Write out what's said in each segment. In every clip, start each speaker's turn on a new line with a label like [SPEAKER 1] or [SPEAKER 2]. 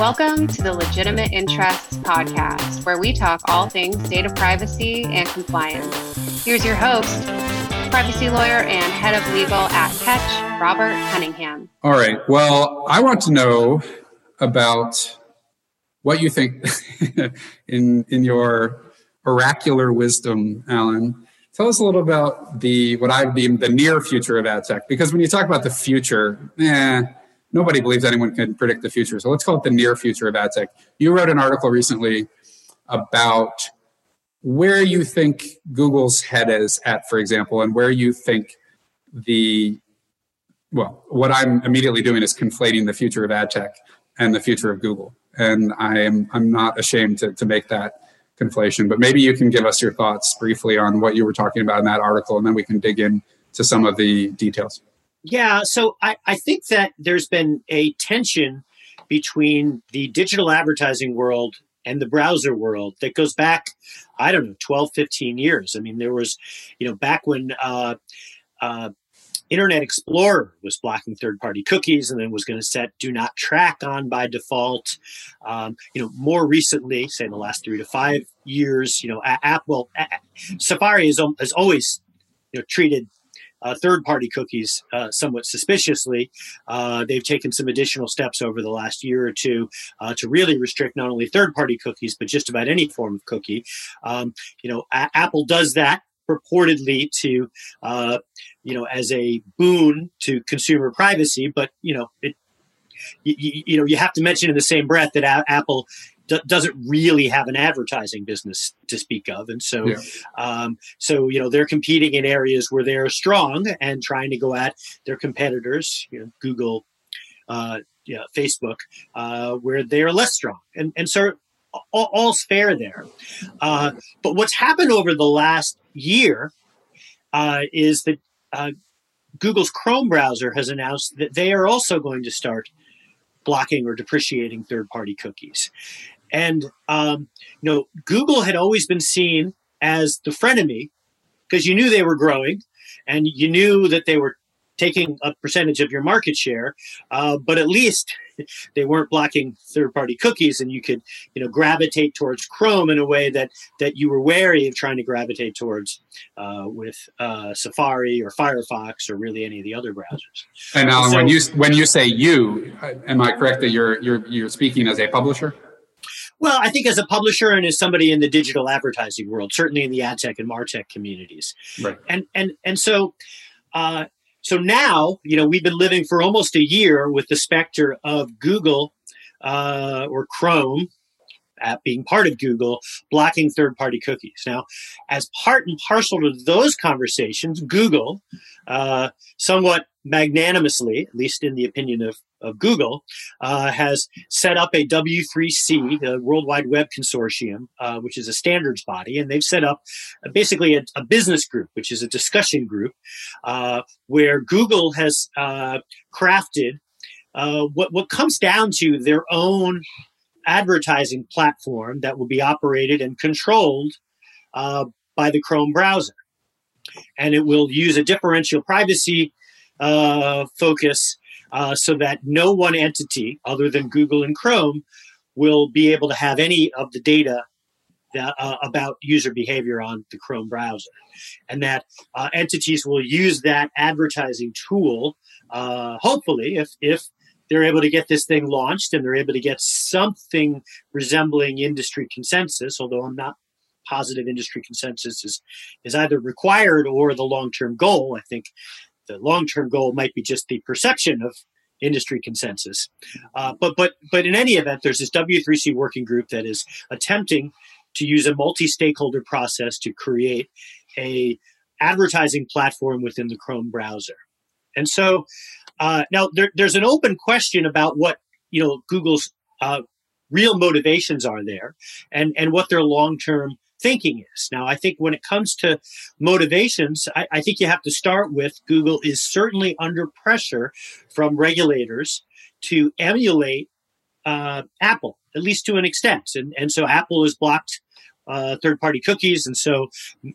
[SPEAKER 1] Welcome to the Legitimate Interests Podcast, where we talk all things data privacy and compliance. Here's your host, privacy lawyer and head of legal at Ketch, Robert Cunningham.
[SPEAKER 2] All right. Well, I want to know about what you think in in your oracular wisdom, Alan. Tell us a little about the what I deem the near future of ad tech, because when you talk about the future, eh, nobody believes anyone can predict the future. So let's call it the near future of ad tech. You wrote an article recently about where you think Google's head is at, for example, and where you think the well, what I'm immediately doing is conflating the future of ad tech and the future of Google. And I am I'm not ashamed to, to make that conflation. But maybe you can give us your thoughts briefly on what you were talking about in that article, and then we can dig in to some of the details.
[SPEAKER 3] Yeah, so I, I think that there's been a tension between the digital advertising world and the browser world that goes back, I don't know, 12, 15 years. I mean, there was, you know, back when uh, uh, Internet Explorer was blocking third-party cookies and then was going to set "Do Not Track" on by default. Um, you know, more recently, say in the last three to five years, you know, Apple, Safari has, has always, you know, treated uh, third party cookies uh, somewhat suspiciously. Uh, they've taken some additional steps over the last year or two uh, to really restrict not only third party cookies, but just about any form of cookie. Um, you know, a- Apple does that purportedly to, uh, you know, as a boon to consumer privacy, but, you know, it, you, you, know, you have to mention in the same breath that a- Apple d- doesn't really have an advertising business to speak of, and so yeah. um, so you know they're competing in areas where they're strong and trying to go at their competitors, you know, Google, uh, Facebook, uh, where they're less strong, and and so all, all's fair there. Uh, but what's happened over the last year uh, is that uh, Google's Chrome browser has announced that they are also going to start blocking or depreciating third-party cookies. And um, you know, Google had always been seen as the frenemy because you knew they were growing, and you knew that they were taking a percentage of your market share. Uh, but at least they weren't blocking third-party cookies, and you could you know gravitate towards Chrome in a way that that you were wary of trying to gravitate towards uh, with uh, Safari or Firefox or really any of the other browsers.
[SPEAKER 2] And Alan, so, when you when you say you, am I correct that you're you're you're speaking as a publisher?
[SPEAKER 3] Well, I think as a publisher and as somebody in the digital advertising world, certainly in the ad tech and martech communities,
[SPEAKER 2] right.
[SPEAKER 3] and and and so, uh, so now you know we've been living for almost a year with the specter of Google uh, or Chrome app being part of Google, blocking third party cookies. Now, as part and parcel to those conversations, Google, uh, somewhat magnanimously, at least in the opinion of, of Google, uh, has set up a W3C, the World Wide Web Consortium, uh, which is a standards body, and they've set up basically a, a, business group, which is a discussion group, uh, where Google has uh, crafted uh, what, what comes down to their own advertising platform that will be operated and controlled uh, by the Chrome browser. And it will use a differential privacy uh, focus uh, so that no one entity other than Google and Chrome will be able to have any of the data that, uh, about user behavior on the Chrome browser. And that uh, entities will use that advertising tool, uh, hopefully, if, if they're able to get this thing launched and they're able to get something resembling industry consensus, although I'm not positive industry consensus is, is either required or the long term goal. I think the long term goal might be just the perception of industry consensus. Uh, but but but in any event, there's this W3C working group that is attempting to use a multi-stakeholder process to create a advertising platform within the Chrome browser. And so uh, now there, there's an open question about what you know Google's uh, real motivations are there, and and what their long term thinking is. Now, I think when it comes to motivations, I, I, think you have to start with Google is certainly under pressure from regulators to emulate uh, Apple, at least to an extent. And, and so Apple has blocked uh, third party cookies. And so,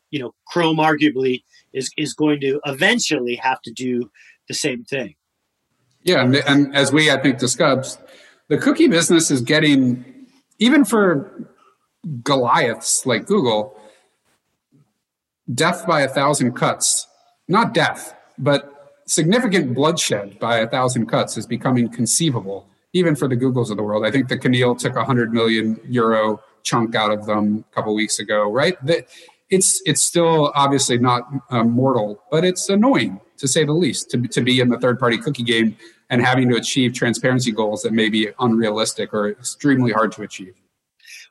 [SPEAKER 3] you know, Chrome arguably is, is going to eventually have to do the same thing.
[SPEAKER 2] Yeah, and, and as we I think discussed, the cookie business is getting even for Goliaths like Google, death by a thousand cuts, not death, but significant bloodshed by a thousand cuts is becoming conceivable, even for the Googles of the world. I think the CNIL took a 100 million euro chunk out of them a couple weeks ago, right? It's, it's still obviously not uh, mortal, but it's annoying to say the least to, to be in the third party cookie game and having to achieve transparency goals that may be unrealistic or extremely hard to achieve.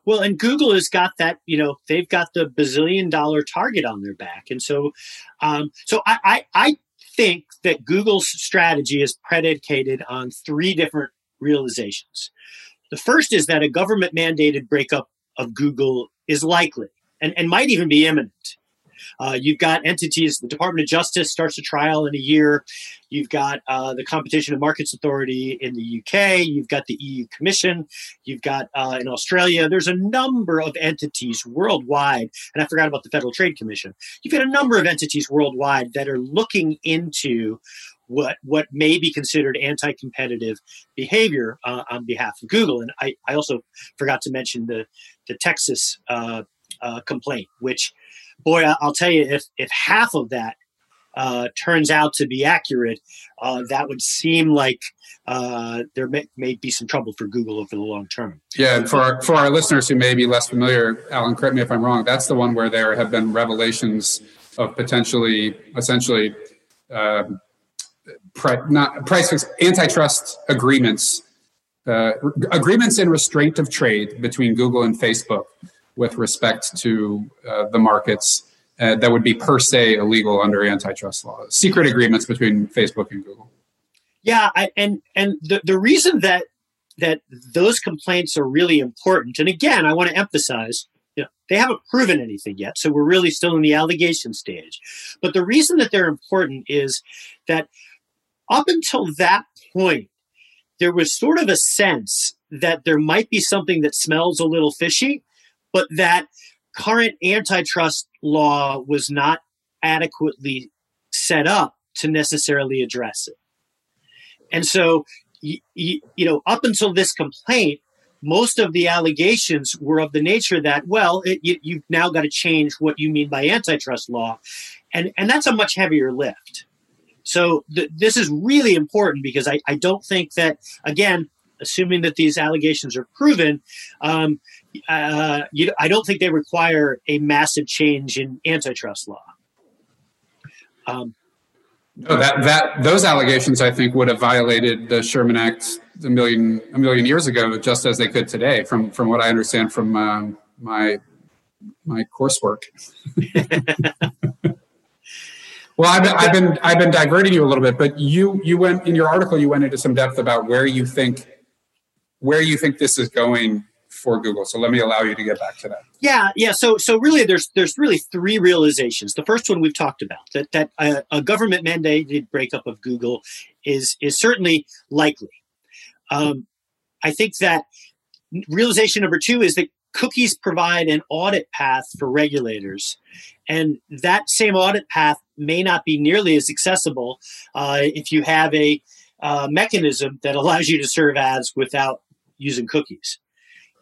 [SPEAKER 3] Well, and Google has got that, you know, they've got the bazillion dollar target on their back. And so, um, so I, I, I think that Google's strategy is predicated on three different realizations. The first is that a government mandated breakup of Google is likely and, and might even be imminent. Uh, you've got entities, the Department of Justice starts a trial in a year. You've got uh, the Competition and Markets Authority in the UK. You've got the EU Commission. You've got uh, in Australia. There's a number of entities worldwide, and I forgot about the Federal Trade Commission. You've got a number of entities worldwide that are looking into what what may be considered anti-competitive behavior uh, on behalf of Google. And I, I also forgot to mention the the Texas uh, uh, complaint, which boy, I'll tell you, if if half of that uh, turns out to be accurate, uh, that would seem like uh, there may, may, be some trouble for Google over the long term.
[SPEAKER 2] Yeah, and for our, for our listeners who may be less familiar, Alan, correct me if I'm wrong. That's the one where there have been revelations of potentially, essentially, um, pri- not price antitrust agreements, uh, agreements in restraint of trade between Google and Facebook with respect to uh, the markets uh, that would be per se illegal under antitrust law. Secret agreements between Facebook and Google.
[SPEAKER 3] Yeah, I, and and the, the reason that that those complaints are really important, and again, I want to emphasize, you know, they haven't proven anything yet, so we're really still in the allegation stage. But the reason that they're important is that up until that point, there was sort of a sense that there might be something that smells a little fishy but that current antitrust law was not adequately set up to necessarily address it. And so, you, you, you, know, up until this complaint, most of the allegations were of the nature that, well, it, you, you've now got to change what you mean by antitrust law. And, and that's a much heavier lift. So th- this is really important because I, I don't think that, again, assuming that these allegations are proven, um, uh, you, I don't think they require a massive change in antitrust law.
[SPEAKER 2] Um, no, that that those allegations, I think, would have violated the Sherman Act a million a million years ago, just as they could today. From from what I understand from um, my my coursework. well, I've been, I've been I've been diverting you a little bit, but you you went in your article. You went into some depth about where you think where you think this is going for Google. So let me allow you to get back to that.
[SPEAKER 3] Yeah, yeah. So so really, there's there's really three realizations. The first one we've talked about that that a, a government mandated breakup of Google is is certainly likely. Um, I think that realization number two is that cookies provide an audit path for regulators, and that same audit path may not be nearly as accessible uh, if you have a uh, mechanism that allows you to serve ads without using cookies.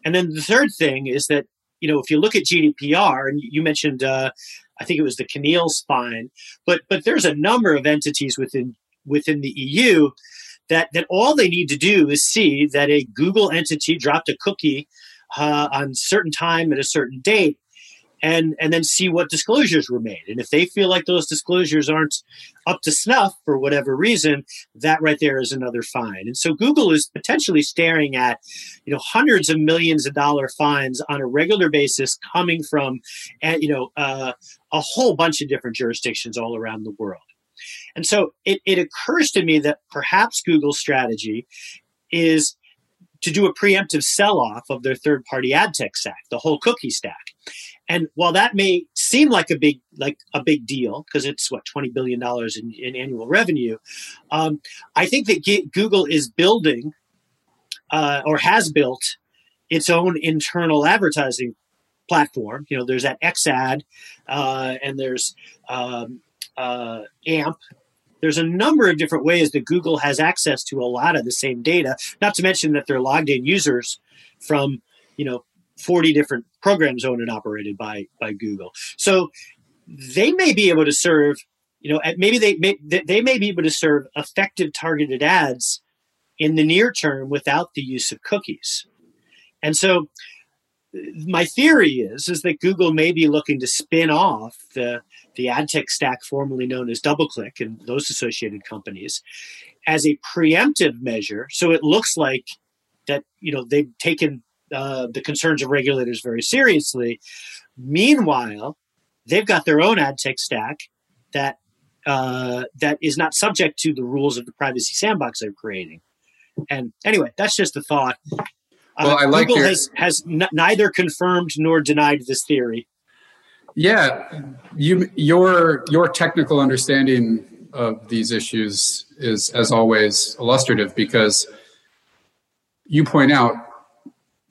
[SPEAKER 3] And then the third thing is that, you know, if you look at GDPR, and you mentioned, uh, I think it was the CNIL's fine, but but there's a number of entities within within the EU that that all they need to do is see that a Google entity dropped a cookie uh, on certain time at a certain date, and and then see what disclosures were made. And if they feel like those disclosures aren't up to snuff for whatever reason, that right there is another fine. And so Google is potentially staring at, you know, hundreds of millions of dollar fines on a regular basis coming from, uh, you know, uh, a whole bunch of different jurisdictions all around the world. And so it, it occurs to me that perhaps Google's strategy is to do a preemptive sell off of their third party ad tech stack, the whole cookie stack. And while that may seem like a big like a big deal because it's what twenty billion dollars in, in, annual revenue, um, I think that G- Google is building uh, or has built its own internal advertising platform. You know, there's that XAd, uh, and there's um, uh, AMP, there's a number of different ways that Google has access to a lot of the same data, not to mention that they're logged in users from, you know, 40 different programs owned and operated by by Google. So they may be able to serve, you know, maybe they may, they may be able to serve effective targeted ads in the near term without the use of cookies. And so my theory is is that Google may be looking to spin off the the ad tech stack formerly known as DoubleClick and those associated companies as a preemptive measure. So it looks like that you know they've taken uh, the concerns of regulators very seriously. Meanwhile, they've got their own ad tech stack that uh, that is not subject to the rules of the privacy sandbox they're creating. And anyway, that's just a thought.
[SPEAKER 2] Uh, well, I like
[SPEAKER 3] Google
[SPEAKER 2] your...
[SPEAKER 3] has has n- neither confirmed nor denied this theory.
[SPEAKER 2] Yeah, you your your technical understanding of these issues is, as always, illustrative because you point out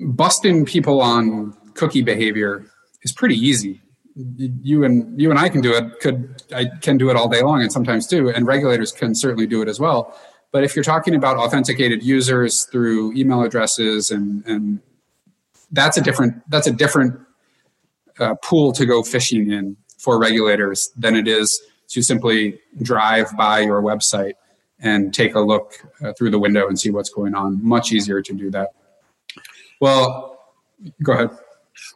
[SPEAKER 2] busting people on cookie behavior is pretty easy. You and you and I can do it. Could I can do it all day long, and sometimes do, and regulators can certainly do it as well. But if you're talking about authenticated users through email addresses and, and that's a different that's a different uh, pool to go fishing in for regulators than it is to simply drive by your website and take a look uh, through the window and see what's going on. Much easier to do that. Well, go ahead.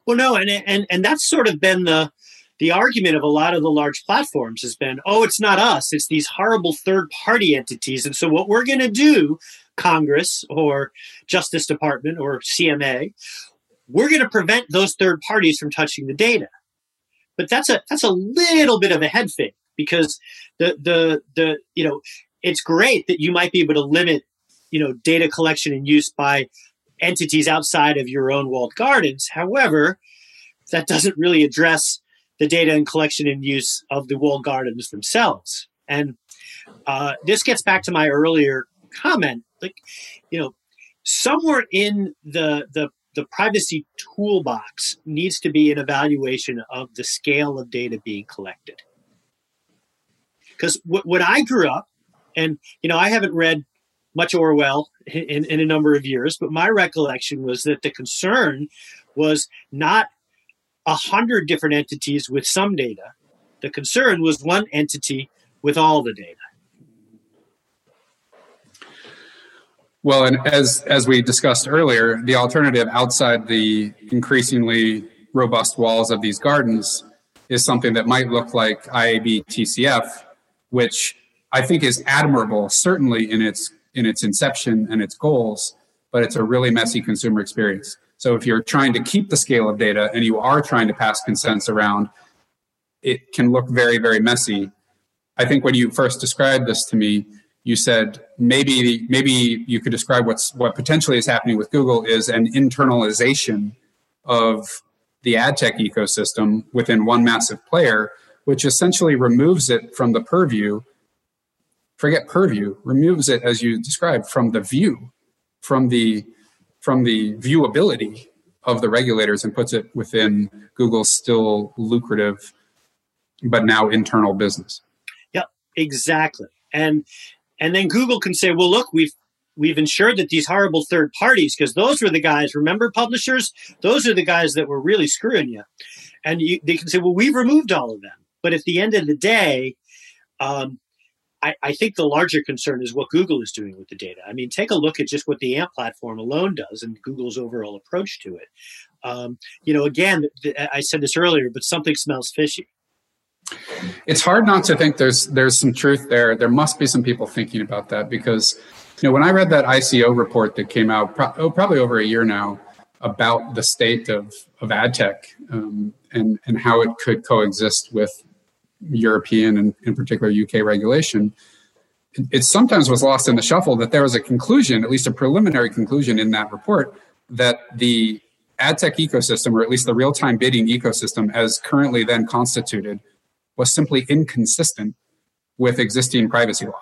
[SPEAKER 3] Well, no, and and and that's sort of been the the argument of a lot of the large platforms has been, oh, it's not us, it's these horrible third party entities. And so, what we're going to do, Congress or Justice Department or CMA, we're going to prevent those third parties from touching the data. But that's a that's a little bit of a head fake because the the the you know it's great that you might be able to limit you know data collection and use by entities outside of your own walled gardens. However, that doesn't really address the data and collection and use of the walled gardens themselves. And uh, this gets back to my earlier comment, like you know, somewhere in the the the privacy toolbox needs to be an evaluation of the scale of data being collected. Because w- I grew up, and you know, I haven't read much Orwell in, in a number of years, but my recollection was that the concern was not a hundred different entities with some data. The concern was one entity with all the data.
[SPEAKER 2] Well, and as as we discussed earlier, the alternative outside the increasingly robust walls of these gardens is something that might look like IAB TCF, which I think is admirable, certainly in its in its inception and its goals, but it's a really messy consumer experience. So if you're trying to keep the scale of data and you are trying to pass consents around, it can look very, very messy. I think when you first described this to me, you said maybe maybe you could describe what's what potentially is happening with Google is an internalization of the ad tech ecosystem within one massive player, which essentially removes it from the purview. Forget purview, removes it as you described from the view, from the from the viewability of the regulators and puts it within Google's still lucrative but now internal business.
[SPEAKER 3] Yep, exactly. And and then Google can say, well, look, we've we've ensured that these horrible third parties, because those were the guys, remember publishers? Those are the guys that were really screwing you. And you, they can say, well, we've removed all of them. But at the end of the day, um, I, I, think the larger concern is what Google is doing with the data. I mean, take a look at just what the AMP platform alone does and Google's overall approach to it. Um, you know, again, I said this earlier, but something smells fishy.
[SPEAKER 2] It's hard not to think there's there's some truth there. There must be some people thinking about that because, you know, when I read that ICO report that came out pro- oh, probably over a year now about the state of of ad tech um, and and how it could coexist with European and in particular UK regulation, it sometimes was lost in the shuffle that there was a conclusion, at least a preliminary conclusion in that report, that the ad tech ecosystem, or at least the real time bidding ecosystem as currently then constituted, was simply inconsistent with existing privacy law.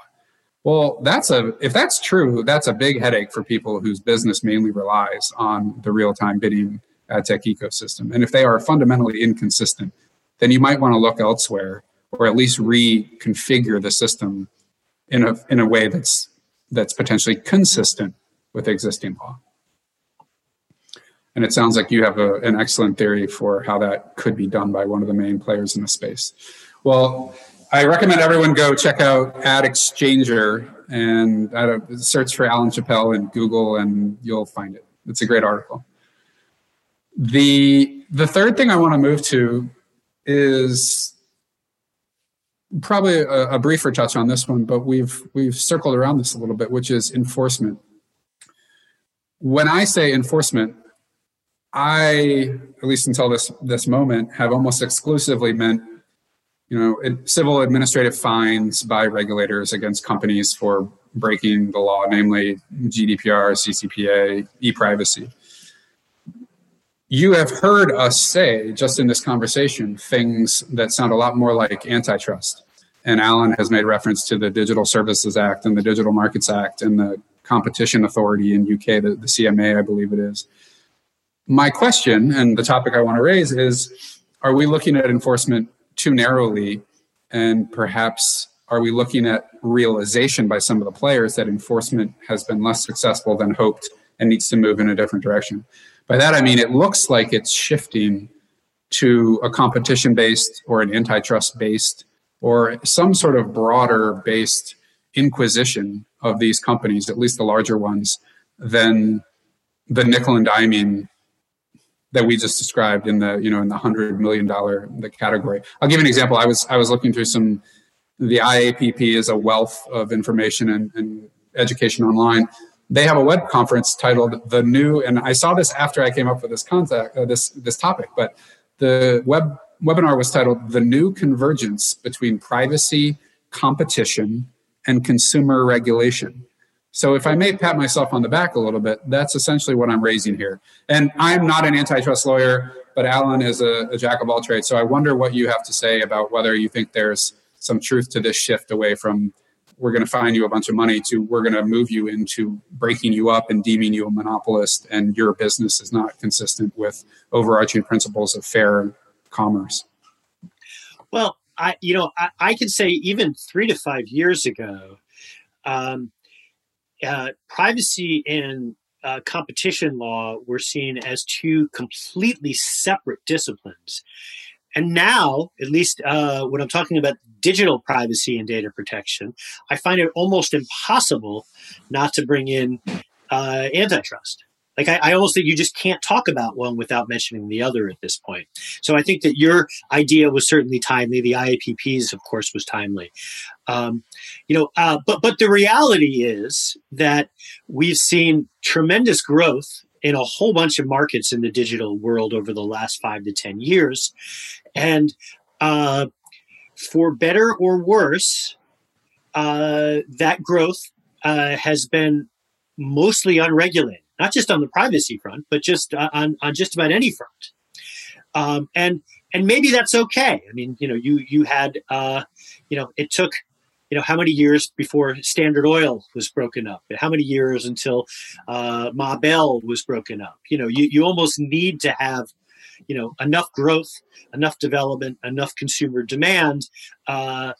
[SPEAKER 2] Well, that's a if that's true, that's a big headache for people whose business mainly relies on the real time bidding ad tech ecosystem. And if they are fundamentally inconsistent, then you might want to look elsewhere or at least reconfigure the system in a in a way that's that's potentially consistent with existing law. And it sounds like you have a, an excellent theory for how that could be done by one of the main players in the space. Well, I recommend everyone go check out AdExchanger and uh, search for Alan Chapell in Google, and you'll find it. It's a great article. The the third thing I want to move to is probably a, a briefer touch on this one, but we've we've circled around this a little bit, which is enforcement. When I say enforcement, I, at least until this this moment, have almost exclusively meant, you know, civil administrative fines by regulators against companies for breaking the law, namely GDPR, CCPA, e-privacy. You have heard us say, just in this conversation, things that sound a lot more like antitrust. And Alan has made reference to the Digital Services Act and the Digital Markets Act and the Competition Authority in UK, the, the CMA, I believe it is my question and the topic I want to raise is are we looking at enforcement too narrowly? And perhaps are we looking at realization by some of the players that enforcement has been less successful than hoped and needs to move in a different direction? By that, I mean it looks like it's shifting to a competition based or an antitrust based or some sort of broader based inquisition of these companies, at least the larger ones, than the nickel and diming that we just described in the you know in the hundred million dollar the category. I'll give you an example. I was I was looking through some. The IAPP is a wealth of information and, and education online. They have a web conference titled "The New," and I saw this after I came up with this contact uh, this this topic. But the web webinar was titled "The New Convergence Between Privacy, Competition, and Consumer Regulation." So if I may pat myself on the back a little bit, that's essentially what I'm raising here. And I'm not an antitrust lawyer, but Alan is a, a, jack of all trades. So I wonder what you have to say about whether you think there's some truth to this shift away from we're going to fine you a bunch of money to we're going to move you into breaking you up and deeming you a monopolist and your business is not consistent with overarching principles of fair commerce.
[SPEAKER 3] Well, I you know I, I can say even three to five years ago, um, uh, privacy and uh, competition law were seen as two completely separate disciplines. And now, at least uh, when I'm talking about digital privacy and data protection, I find it almost impossible not to bring in uh, antitrust. Like I, I, almost think you just can't talk about one without mentioning the other at this point. So I think that your idea was certainly timely. The IAPP's, of course, was timely. Um, you know, uh, but but the reality is that we've seen tremendous growth in a whole bunch of markets in the digital world over the last five to ten years, and uh, for better or worse, uh, that growth uh, has been mostly unregulated not just on the privacy front, but just uh, on, on just about any front. Um, and and maybe that's okay. I mean, you know, you you had, uh, you know, it took, you know, how many years before Standard Oil was broken up? How many years until uh, Ma Bell was broken up? You know, you you almost need to have, you know, enough growth, enough development, enough consumer demand, uh,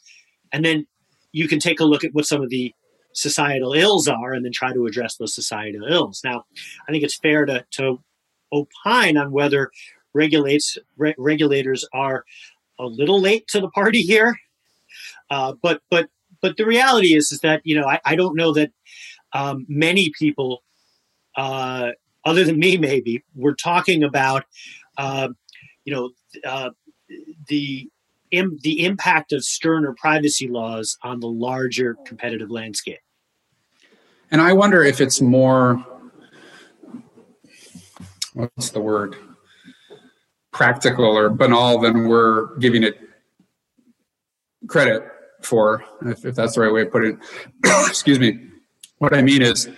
[SPEAKER 3] and then you can take a look at what some of the societal ills are and then try to address those societal ills. Now, I think it's fair to, to opine on whether regulates re- regulators are a little late to the party here. Uh, but but but the reality is is that you know I, I don't know that um, many people uh, other than me maybe were talking about uh, you know uh, the Im- the impact of sterner privacy laws on the larger competitive landscape.
[SPEAKER 2] And I wonder if it's more, what's the word, practical or banal than we're giving it credit for, if, if that's the right way to put it. Excuse me. What I mean is,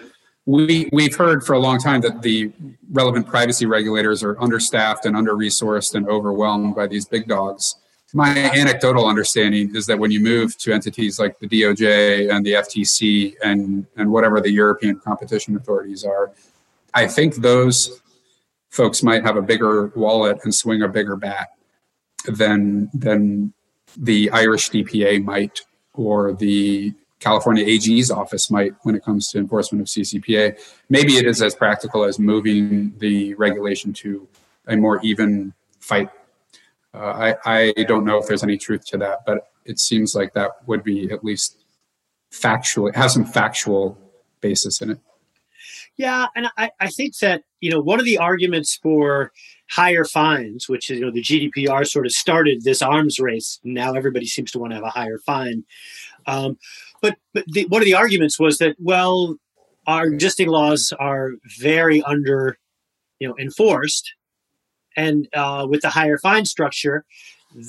[SPEAKER 2] we we've heard for a long time that the relevant privacy regulators are understaffed and under resourced and overwhelmed by these big dogs my anecdotal understanding is that when you move to entities like the DOJ and the FTC and and whatever the European competition authorities are, I think those folks might have a bigger wallet and swing a bigger bat than than the Irish DPA might or the California AG's office might when it comes to enforcement of CCPA. Maybe it is as practical as moving the regulation to a more even fight. Uh, I, I don't know if there's any truth to that, but it seems like that would be at least factual, have some factual basis in it.
[SPEAKER 3] Yeah, and I, I think that you know one of the arguments for higher fines, which is you know the GDPR sort of started this arms race. Now everybody seems to want to have a higher fine. Um, but but the, one of the arguments was that well, our existing laws are very under you know enforced, and uh, with the higher fine structure,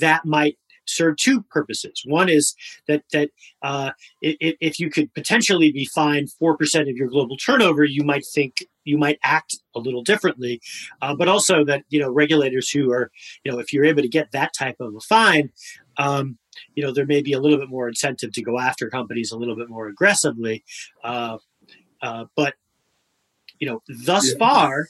[SPEAKER 3] that might serve two purposes. One is that that uh, if, if you could potentially be fined four percent of your global turnover, you might think you might act a little differently. Uh, but also that you know regulators who are you know if you're able to get that type of a fine. Um, you know there may be a little bit more incentive to go after companies a little bit more aggressively uh, uh but you know thus yeah. far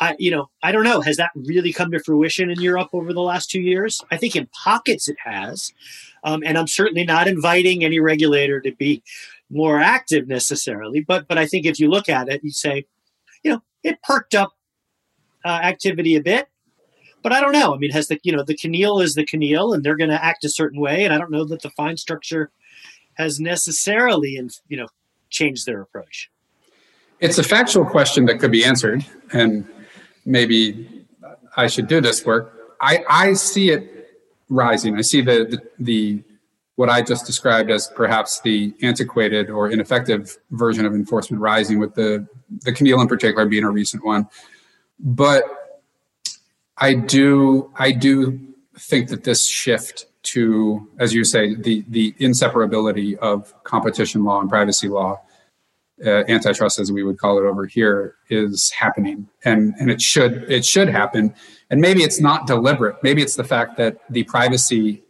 [SPEAKER 3] I, you know, I don't know. Has that really come to fruition in Europe over the last two years? I think in pockets it has, um, and I'm certainly not inviting any regulator to be more active necessarily. But but I think if you look at it, you say, you know, it perked up uh, activity a bit. But I don't know. I mean, has the you know the CNIL is the CNIL, and they're going to act a certain way, and I don't know that the fine structure has necessarily, and you know, changed their approach.
[SPEAKER 2] It's a factual question that could be answered, and maybe I should do this work. I, I see it rising. I see the, the, the what I just described as perhaps the antiquated or ineffective version of enforcement rising, with the the CNIL in particular being a recent one. But I do I do think that this shift to, as you say, the the inseparability of competition law and privacy law uh, antitrust as we would call it over here is happening. And and it should it should happen. And maybe it's not deliberate. Maybe it's the fact that the privacy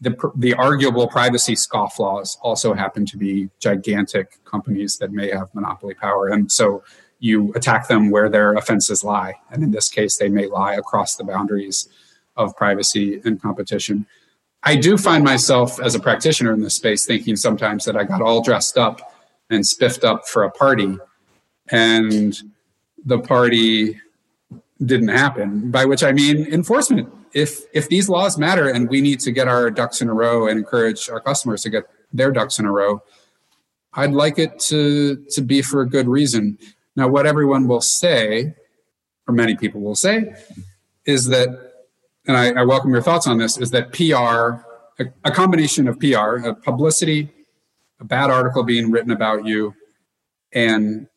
[SPEAKER 2] the the arguable privacy scofflaws also happen to be gigantic companies that may have monopoly power. And so you attack them where their offenses lie. And in this case they may lie across the boundaries of privacy and competition. I do find myself as a practitioner in this space thinking sometimes that i got all dressed up and spiffed up for a party. And the party didn't happen by which i mean enforcement. If if these laws matter and we need to get our ducks in a row and encourage our customers to get their ducks in a row i'd like it to to be for a good reason. Now what everyone will say or many people will say is that and i, I welcome your thoughts on this is that pr a, a combination of pr publicity a bad article being written about you and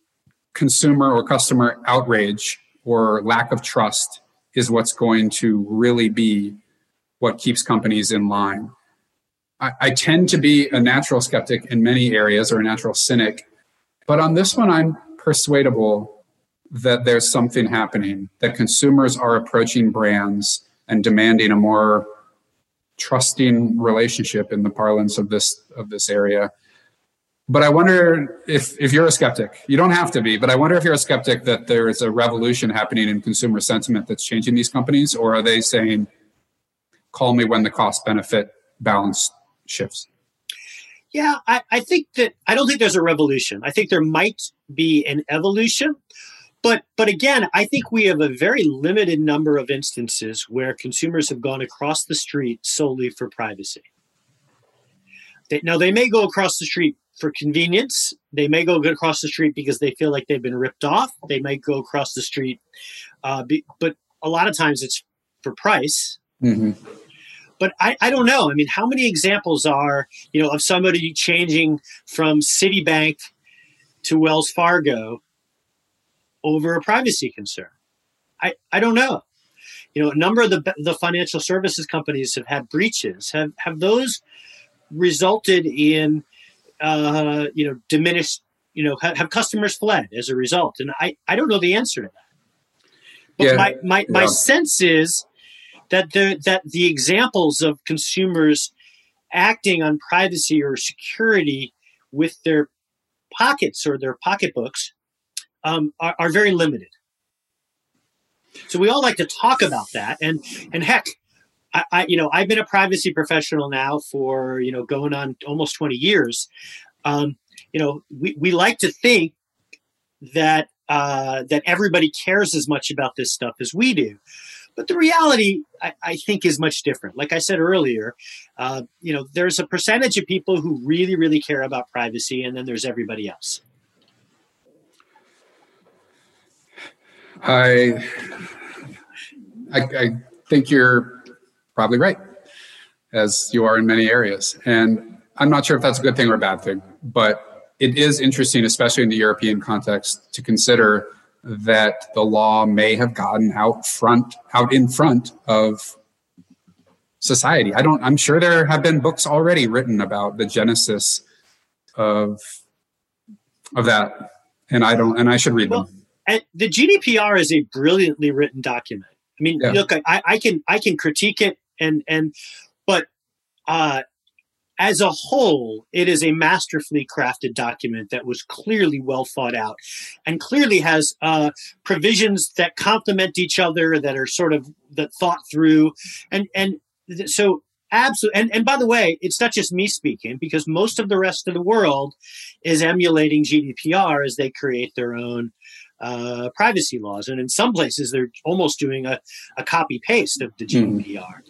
[SPEAKER 2] consumer or customer outrage or lack of trust is what's going to really be what keeps companies in line. I, I, tend to be a natural skeptic in many areas or a natural cynic, but on this one, I'm persuadable that there's something happening, that consumers are approaching brands and demanding a more trusting relationship in the parlance of this of this area but I wonder if if you're a skeptic, you don't have to be, but I wonder if you're a skeptic that there is a revolution happening in consumer sentiment that's changing these companies, or are they saying, "Call me when the cost benefit balance shifts"?
[SPEAKER 3] Yeah, I, I think that I don't think there's a revolution. I think there might be an evolution, but but again, I think we have a very limited number of instances where consumers have gone across the street solely for privacy. They, now they may go across the street for convenience. They may go across the street because they feel like they've been ripped off. They might go across the street, uh, be, but a lot of times it's for price. Mm-hmm. But I, I don't know. I mean, how many examples are you know of somebody changing from Citibank to Wells Fargo over a privacy concern? I, I don't know. You know, a number of the the financial services companies have had breaches. Have have those resulted in uh, you know, diminished, you know, have, have, customers fled as a result? And I, I don't know the answer to that. But yeah, my, my, yeah. my sense is that the, that the examples of consumers acting on privacy or security with their pockets or their pocketbooks um, are, are very limited. So we all like to talk about that, and and heck, I, I, you know, I've been a privacy professional now for you know going on almost 20 years. Um, you know, we, we like to think that uh, that everybody cares as much about this stuff as we do. But the reality, I, I think, is much different. Like I said earlier, uh, you know, there's a percentage of people who really, really care about privacy, and then there's everybody else.
[SPEAKER 2] I, I, I think you're probably right, as you are in many areas. And I'm not sure if that's a good thing or a bad thing, but it is interesting, especially in the European context, to consider that the law may have gotten out front, out in front of society. I don't. I'm sure there have been books already written about the genesis of of that, and I don't. And I should read well, them.
[SPEAKER 3] And the GDPR is a brilliantly written document. I mean, yeah. look, I, I can I can critique it and and but uh, as a whole, it is a masterfully crafted document that was clearly well thought out and clearly has uh, provisions that complement each other that are sort of that thought through and and so absolutely and, and by the way it's not just me speaking because most of the rest of the world is emulating gdpr as they create their own uh, privacy laws and in some places they're almost doing a, a copy paste of the gdpr mm.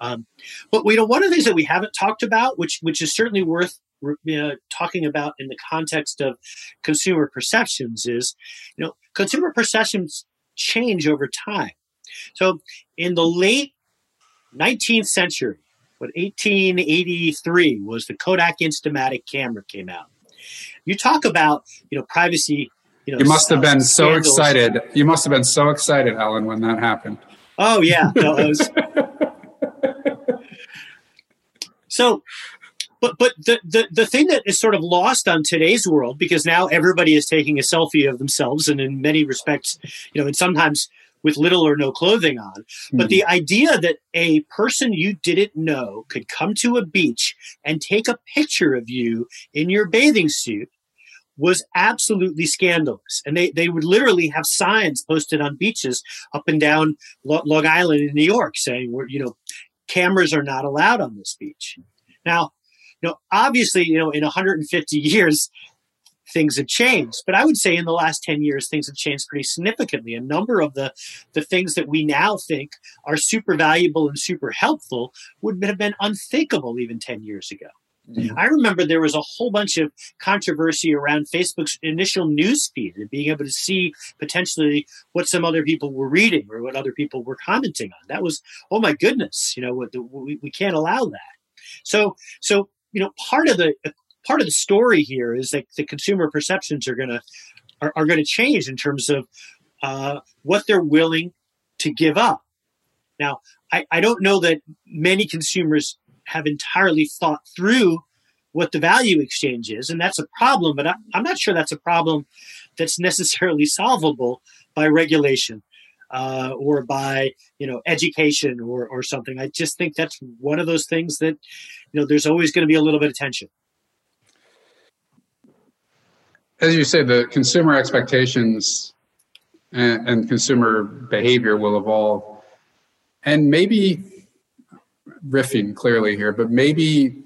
[SPEAKER 3] Um, but we know one of the things that we haven't talked about, which which is certainly worth you talking about in the context of consumer perceptions, is you know consumer perceptions change over time. So in the late 19th century, what 1883 was the Kodak Instamatic camera came out. You talk about you know privacy. You, know,
[SPEAKER 2] you must have been so excited. You must have been so excited, Alan, when that happened.
[SPEAKER 3] Oh yeah, no, was So, but but the, the the thing that is sort of lost on today's world because now everybody is taking a selfie of themselves and in many respects, you know, and sometimes with little or no clothing on. Mm-hmm. But the idea that a person you didn't know could come to a beach and take a picture of you in your bathing suit was absolutely scandalous. And they, they would literally have signs posted on beaches up and down Long Island in New York saying, we're, you know, cameras are not allowed on this beach. Now, you know, obviously, you know, in 150 years, things have changed. But I would say in the last 10 years, things have changed pretty significantly. A number of the, the things that we now think are super valuable and super helpful would have been unthinkable even 10 years ago. I remember there was a whole bunch of controversy around Facebook's initial news feed and being able to see potentially what some other people were reading or what other people were commenting on. That was, oh my goodness, you know, what the, we, we can't allow that. So, so you know, part of the part of the story here is that the consumer perceptions are gonna are, are going to change in terms of uh, what they're willing to give up. Now, I, I don't know that many consumers have entirely thought through what the value exchange is, and that's a problem. But I, I'm not sure that's a problem that's necessarily solvable by regulation uh, or by you know education or or something. I just think that's one of those things that you know there's always going to be a little bit of tension.
[SPEAKER 2] As you say, the consumer expectations and, and consumer behavior will evolve, and maybe riffing clearly here, but maybe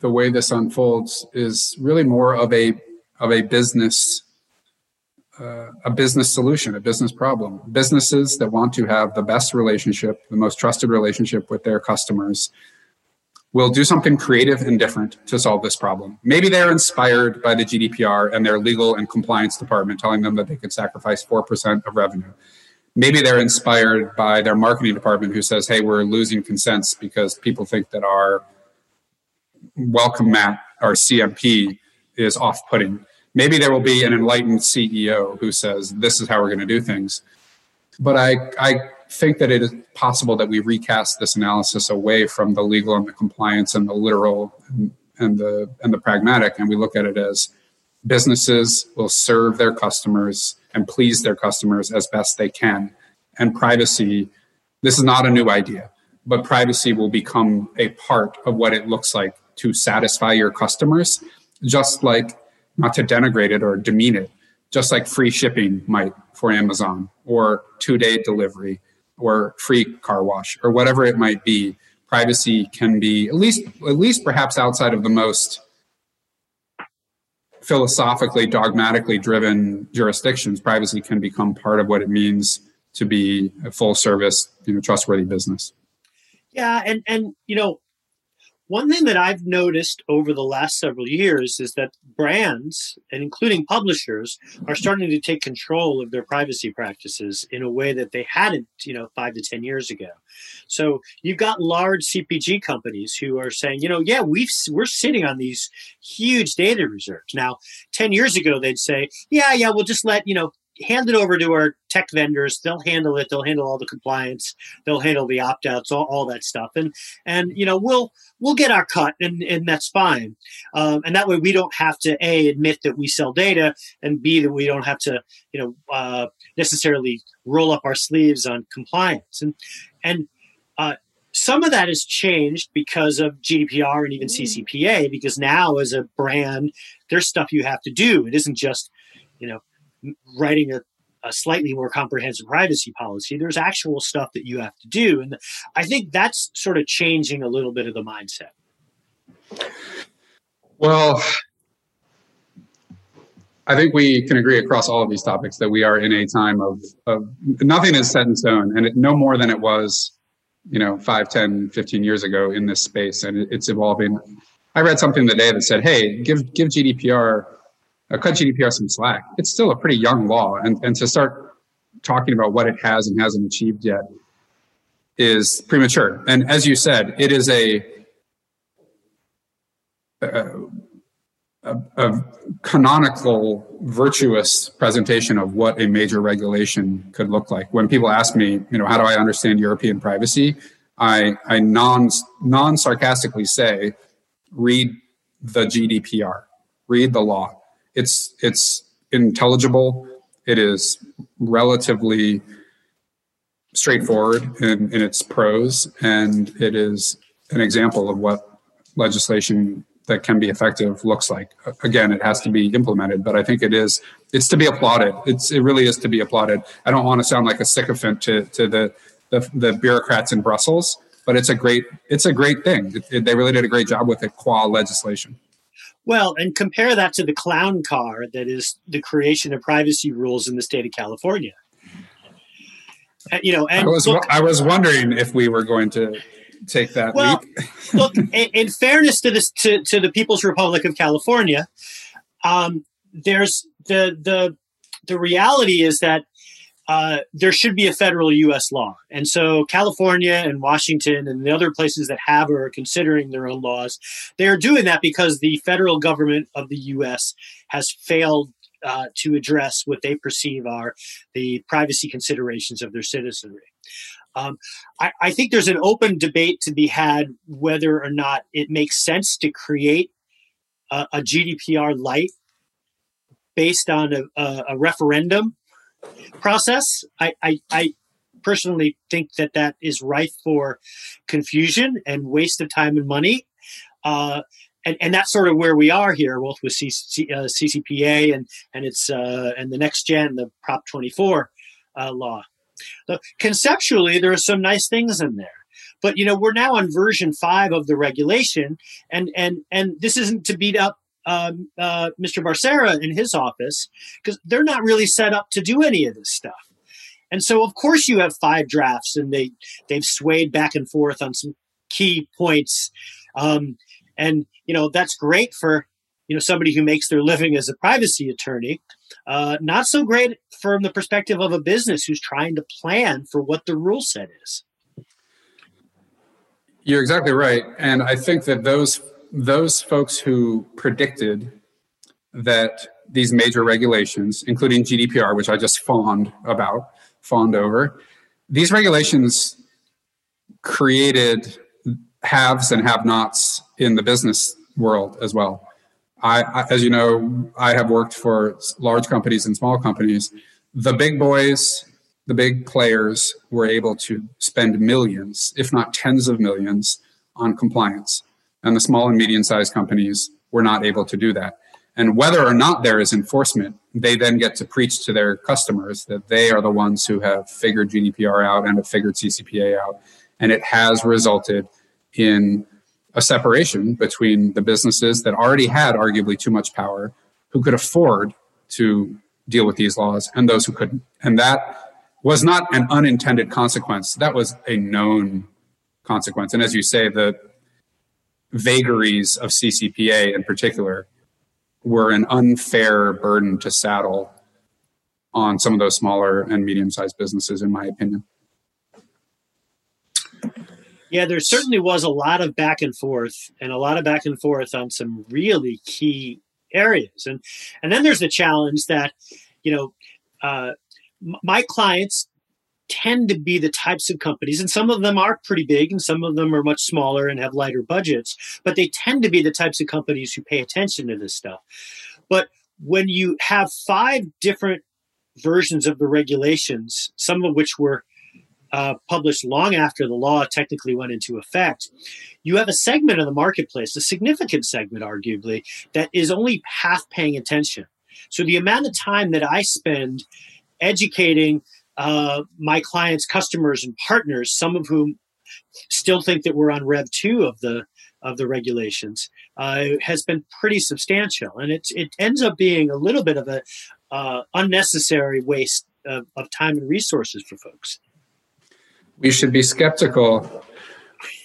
[SPEAKER 2] the way this unfolds is really more of a of a business uh, a business solution, a business problem. Businesses that want to have the best relationship, the most trusted relationship with their customers, will do something creative and different to solve this problem. Maybe they're inspired by the GDPR and their legal and compliance department telling them that they could sacrifice 4% of revenue. Maybe they're inspired by their marketing department who says, hey, we're losing consents because people think that our welcome mat, our CMP, is off putting maybe there will be an enlightened CEO who says this is how we're going to do things. But I, I think that it is possible that we recast this analysis away from the legal and the compliance and the literal and, and the and the pragmatic, and we look at it as businesses will serve their customers and please their customers as best they can. And privacy, this is not a new idea, but privacy will become a part of what it looks like to satisfy your customers, just like not to denigrate it or demean it, just like free shipping might for Amazon or two day delivery or free car wash or whatever it might be. Privacy can be at least at least perhaps outside of the most philosophically dogmatically driven jurisdictions privacy can become part of what it means to be a full service you know trustworthy business.
[SPEAKER 3] Yeah and and you know one thing that I've noticed over the last several years is that brands, and including publishers, are starting to take control of their privacy practices in a way that they hadn't, you know, five to ten years ago. So you've got large CPG companies who are saying, you know, yeah, we've we're sitting on these huge data reserves. Now, ten years ago, they'd say, yeah, yeah, we'll just let you know hand it over to our tech vendors. They'll handle it. They'll handle all the compliance. They'll handle the opt outs, all, all that stuff. And and you know we'll we'll get our cut, and and that's fine. Um, and that way we don't have to a admit that we sell data, and b that we don't have to you know uh, necessarily roll up our sleeves on compliance. And and uh, some of that has changed because of GDPR and even CCPA. Because now, as a brand, there's stuff you have to do. It isn't just you know writing a, a slightly more comprehensive privacy policy. There's actual stuff that you have to do. And I think that's sort of changing a little bit of the mindset.
[SPEAKER 2] Well, I think we can agree across all of these topics that we are in a time of, of nothing is set in stone and it, no more than it was, you know, 5, 10, 15 years ago in this space. And it, it's evolving. I read something today that said, hey, give, give GDPR uh, cut GDPR some slack. It's still a pretty young law, and and to start talking about what it has and hasn't achieved yet is premature. And as you said, it is a a, a, canonical, virtuous presentation of what a major regulation could look like. When people ask me, you know, how do I understand European privacy? I, I non non sarcastically say, read the GDPR, read the law it's it's intelligible. It is relatively straightforward in, in its prose, and it is an example of what legislation that can be effective looks like. Again, it has to be implemented, but I think it is it's to be applauded. It's it really is to be applauded. I don't want to sound like a sycophant to to the the, the bureaucrats in Brussels, but it's a great it's a great thing. It, it, they really did a great job with it qua legislation.
[SPEAKER 3] Well, and compare that to the clown car that is the creation of privacy rules in the state of California. Uh, you know, and
[SPEAKER 2] I was look, I was wondering if we were going to take that
[SPEAKER 3] well, look, in, in, fairness to this to, to the People's Republic of California, um, there's the the the reality is that uh, there should be a federal U.S. law. And so California and Washington and the other places that have or are considering their own laws, they are doing that because the federal government of the U.S. has failed uh, to address what they perceive are the privacy considerations of their citizenry. Um, I, I, think there's an open debate to be had whether or not it makes sense to create a, a GDPR light based on a, a, a referendum process. I, I, I personally think that that is rife for confusion and waste of time and money. Uh, and, and that's sort of where we are here, both with uh, CCPA and and it's uh, and the next gen, the Prop 24 uh, law. Conceptually, there are some nice things in there, but you know we're now on version five of the regulation, and and and this isn't to beat up um, uh, Mr. Becerra in his office because they're not really set up to do any of this stuff. And so, of course, you have five drafts, and they they've swayed back and forth on some key points. Um, and you know that's great for you know somebody who makes their living as a privacy attorney. Uh, not so great from the perspective of a business who's trying to plan for what the rule set is.
[SPEAKER 2] You're exactly right, and I think that those those folks who predicted that these major regulations, including GDPR, which I just fawned about, fawned over, these regulations created haves and have nots in the business world as well. I, I, as you know, I have worked for large companies and small companies. The big boys, the big players were able to spend millions, if not tens of millions, on compliance and the small and medium sized companies were not able to do that. And whether or not there is enforcement they then get to preach to their customers that they are the ones who have figured GDPR out and have figured CCPA out. And it has resulted in a separation between the businesses that already had arguably too much power, who could afford to deal with these laws, and those who couldn't. And that was not an unintended consequence, that was a known consequence. And as you say, the vagaries of CCPA in particular were an unfair burden to saddle on some of those smaller and medium sized businesses, in my opinion.
[SPEAKER 3] Yeah, there certainly was a lot of back and forth, and a lot of back and forth on some really key areas. And and then there's the challenge that, you know, uh, my clients tend to be the types of companies, and some of them are pretty big, and some of them are much smaller and have lighter budgets, but they tend to be the types of companies who pay attention to this stuff. But when you have five different versions of the regulations, some of which were uh, published long after the law technically went into effect, you have a segment of the marketplace, a significant segment, arguably, that is only half paying attention. So the amount of time that I spend educating uh, my clients, customers, and partners, some of whom still think that we're on Rev two of the of the regulations, uh, has been pretty substantial, and it it ends up being a little bit of a uh, unnecessary waste of, of time and resources for folks
[SPEAKER 2] we should be skeptical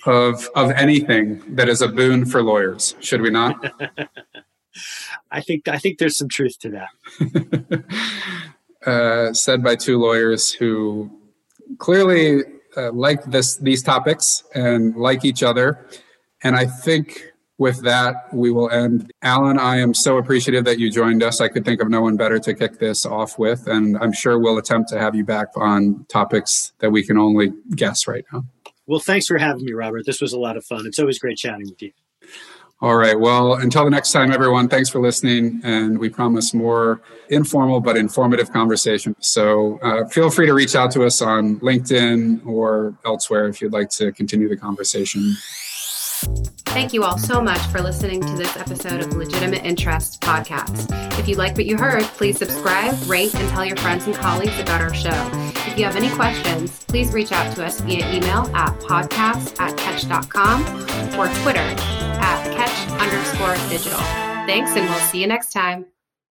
[SPEAKER 2] of of anything that is a boon for lawyers, should we not?
[SPEAKER 3] I think I think there's some truth to
[SPEAKER 2] that. uh, said by two lawyers who clearly uh, like this these topics and like each other, and I think with that, we will end. Alan, I am so appreciative that you joined us. I could think of no one better to kick this off with, and I'm sure we'll attempt to have you back on topics that we can only guess right now.
[SPEAKER 3] Well, thanks for having me, Robert. This was a lot of fun. It's always great chatting with you.
[SPEAKER 2] All right. Well, until the next time, everyone, thanks for listening. And we promise more informal but informative conversation. So uh, feel free to reach out to us on LinkedIn or elsewhere if you'd like to continue the conversation.
[SPEAKER 1] Thank you all so much for listening to this episode of Legitimate Interests Podcast. If you like what you heard, please subscribe, rate, and tell your friends and colleagues about our show. If you have any questions, please reach out to us via email at podcast at ketch.com or Twitter at ketch underscore digital. Thanks, and we'll see you next time.